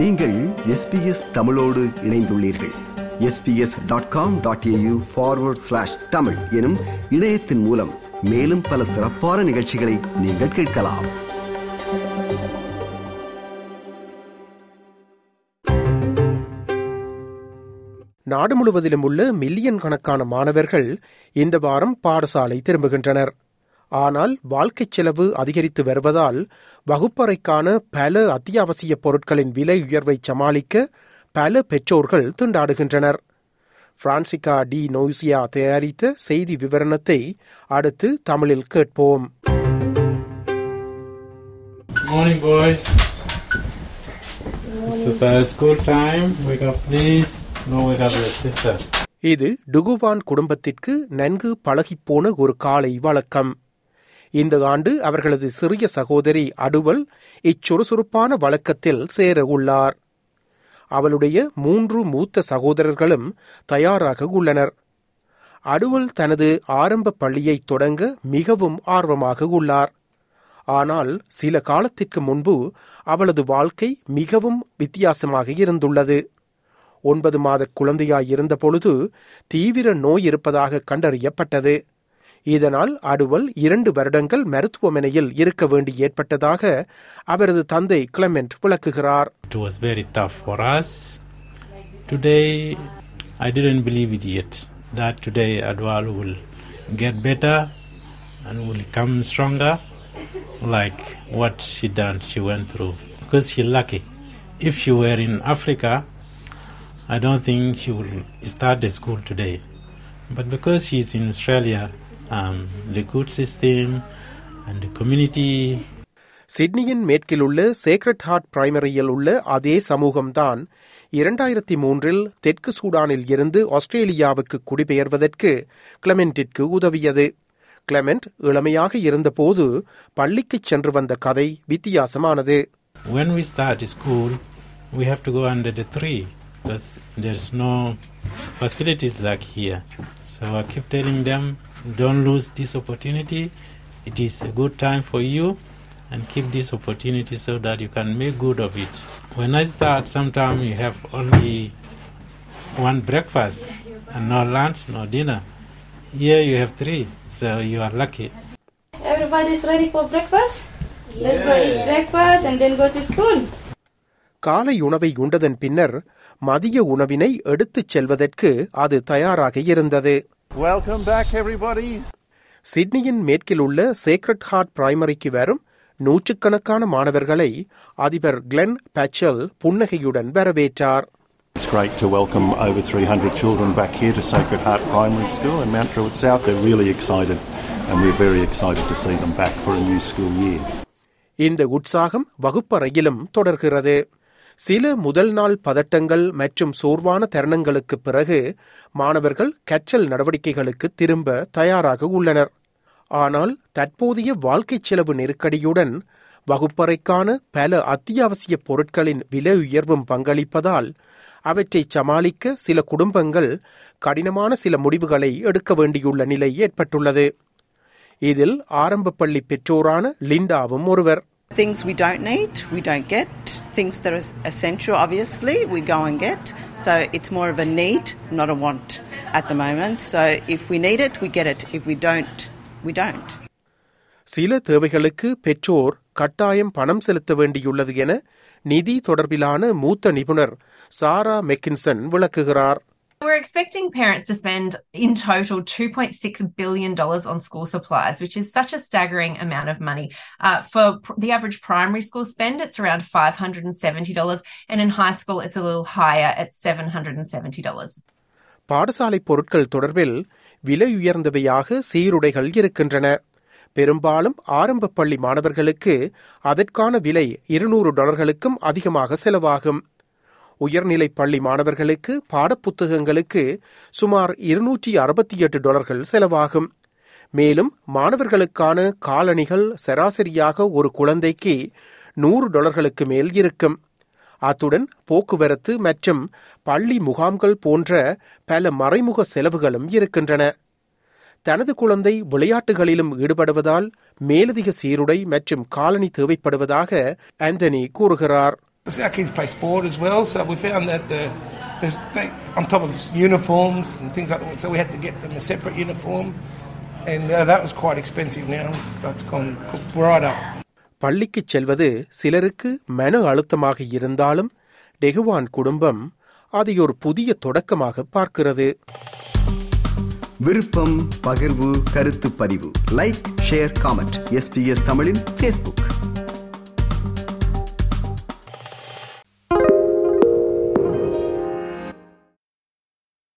நீங்கள் எஸ்பிஎஸ் தமிழோடு இணைந்துள்ளீர்கள். SBS dot com dot AU forward slash Tamil எனும் இணையத்தின் மூலம் மேலும் பல சிறப்பான நிகழ்ச்சிகளை நீங்கள் கேட்கலாம். நாடு முழுவதிலும் உள்ள மில்லியன் கணக்கான மாணவர்கள் இந்த வாரம் பாடசாலை திரும்புகின்றனர். ஆனால் வாழ்க்கைச் செலவு அதிகரித்து வருவதால் வகுப்பறைக்கான பல அத்தியாவசிய பொருட்களின் விலை உயர்வை சமாளிக்க பல பெற்றோர்கள் திண்டாடுகின்றனர் பிரான்சிகா டி நோசியா தயாரித்த செய்தி விவரணத்தை அடுத்து தமிழில் கேட்போம் Morning, boys. This is our school time. Wake up, please. No, wake up your sister. இது டுகுவான் குடும்பத்திற்கு நன்கு பழகிப்போன ஒரு காலை வழக்கம் இந்த ஆண்டு அவர்களது சிறிய சகோதரி அடுவல் இச்சுறுசுறுப்பான வழக்கத்தில் சேர உள்ளார். அவளுடைய மூன்று மூத்த சகோதரர்களும் தயாராக உள்ளனர். அடுவல் தனது ஆரம்ப பள்ளியை தொடங்க மிகவும் ஆர்வமாக உள்ளார். ஆனால் சில காலத்திற்கு முன்பு அவளது வாழ்க்கை மிகவும் வித்தியாசமாக இருந்துள்ளது. ஒன்பது மாத குழந்தையாய் இருந்தபொழுது தீவிர நோய் இருப்பதாக கண்டறியப்பட்டது. இதனால் அடுவல் இரண்டு வருடங்கள் மருத்துவமனையில் இருக்க வேண்டி ஏற்பட்டதாக அவரது தந்தை கிளமெண்ட் விளக்குகிறார் It was very tough for us. Today, I didn't believe it yet that today Adwal will get better and will come stronger like what she done, she went through. Because she lucky. If she were in Africa, I don't think she would start the school today. But because she's in Australia, um, the good system and the community. சிட்னியின் மேற்கில் உள்ள sacred heart பிரைமரியில் உள்ள அதே சமூகம்தான் இரண்டாயிரத்தி மூன்றில் தெற்கு சூடானில் இருந்து ஆஸ்திரேலியாவுக்கு குடிபெயர்வதற்கு கிளமெண்டிற்கு உதவியது. கிளமெண்ட் இளமையாக இருந்தபோது பள்ளிக்குச் சென்று வந்த கதை வித்தியாசமானது. When we start school, we have to go under the tree because there's no facilities like here. So I keep telling them, don't lose this opportunity. It is a good time for you and keep this opportunity so that you can make good of it. When I start, sometimes you have only one breakfast and no lunch, no dinner. Here you have three, so you are lucky. Everybody's ready for breakfast? Let's go eat breakfast and then go to school. காலை உணவை உண்டதன் பின்னர் மதிய உணவினை எடுத்துச் செல்வதற்கு அது தயாராக இருந்தது Welcome back, everybody. சிட்னியின் மேற்கில் உள்ள சேக்ரட் ஹார்ட் பிரைமரிக்கு வரும் நூற்றுக்கணக்கான மாணவர்களை அதிபர் கிளென் பேச்சல் புன்னகையுடன் வரவேற்றார் It's great to welcome over 300 children back here to Sacred Heart Primary School in Mount Druitt South. They're really excited, and we're very excited to see them back for a new school year. இந்த உற்சாகம் வகுப்பறையிலும் தொடர்கிறது சில முதல் நாள் பதட்டங்கள் மற்றும் சோர்வான தருணங்களுக்குப் பிறகு மாணவர்கள் கற்றல் நடவடிக்கைகளுக்கு திரும்ப தயாராக உள்ளனர். ஆனால் தற்போதைய வாழ்க்கை செலவு நெருக்கடியுடன் வகுப்பறைக்கான பல அத்தியாவசிய பொருட்களின் விலை உயர்வும் பங்களிப்பதால் அவற்றை சமாளிக்க சில குடும்பங்கள் கடினமான சில முடிவுகளை எடுக்க வேண்டியுள்ள நிலை ஏற்பட்டுள்ளது. இதில் ஆரம்ப பள்ளி பெற்றோரான லிண்டாவும் ஒருவர். Things we don't need, we don't get. Things that are essential, obviously, we go and get. So it's more of a need, not a want at the moment. So if we need it, we get it. If we don't, we don't. சில தேவைகளுக்கு பெற்றோர் கட்டாயம் பணம் செலுத்த வேண்டியுள்ளது என நிதி தொடர்பிலான மூத்த நிபுணர் சாரா மெக்கின்சன் விளக்குகிறார் We're expecting parents to spend in total $2.6 billion on school supplies, which is such a staggering amount of money. Uh, for pr- the average primary school spend, it's around $570, and in high school, it's a little higher at $770. பாடசாலை பொருட்கள் தொடர்பில் விலை உயர்ந்தவையாக சீருடைகள் இருக்கின்றன பெரும்பாலும் ஆரம்ப பள்ளி மாணவர்களுக்கு அதற்கான விலை இருநூறு டாலர்களுக்கும் அதிகமாக செலவாகும் உயர்நிலை பள்ளி மாணவர்களுக்கு பாடப்புத்தகங்களுக்கு சுமார் இருநூற்றி அறுபத்தி எட்டு டாலர்கள் செலவாகும். மேலும் மாணவர்களுக்கான காலணிகள் சராசரியாக ஒரு குழந்தைக்கு நூறு டாலர்களுக்கு மேல் இருக்கும். அத்துடன் போக்குவரத்து மற்றும் பள்ளி முகாம்கள் போன்ற பல மறைமுக செலவுகளும் இருக்கின்றன. தனது குழந்தை விளையாட்டுகளிலும் ஈடுபடுவதால் மேலதிக சீருடை மற்றும் காலணி தேவைப்படுவதாக ஆந்தனி கூறுகிறார். Our kids play sport as well, so we found that the, there's they, on top of uniforms and things like that, so we had to get them a separate uniform, and uh, that was quite expensive now. That's gone right up. பள்ளிக்குச் செல்வது சிலருக்கு மன அழுத்தமாக இருந்தாலும் டெகுவான் குடும்பம் அதை ஒரு புதிய தொடக்கமாக பார்க்கிறது விருப்பம் பகிர்வு கருத்து பதிவு லைக் ஷேர் காமெண்ட் எஸ்பிஎஸ் தமிழின் ஃபேஸ்புக்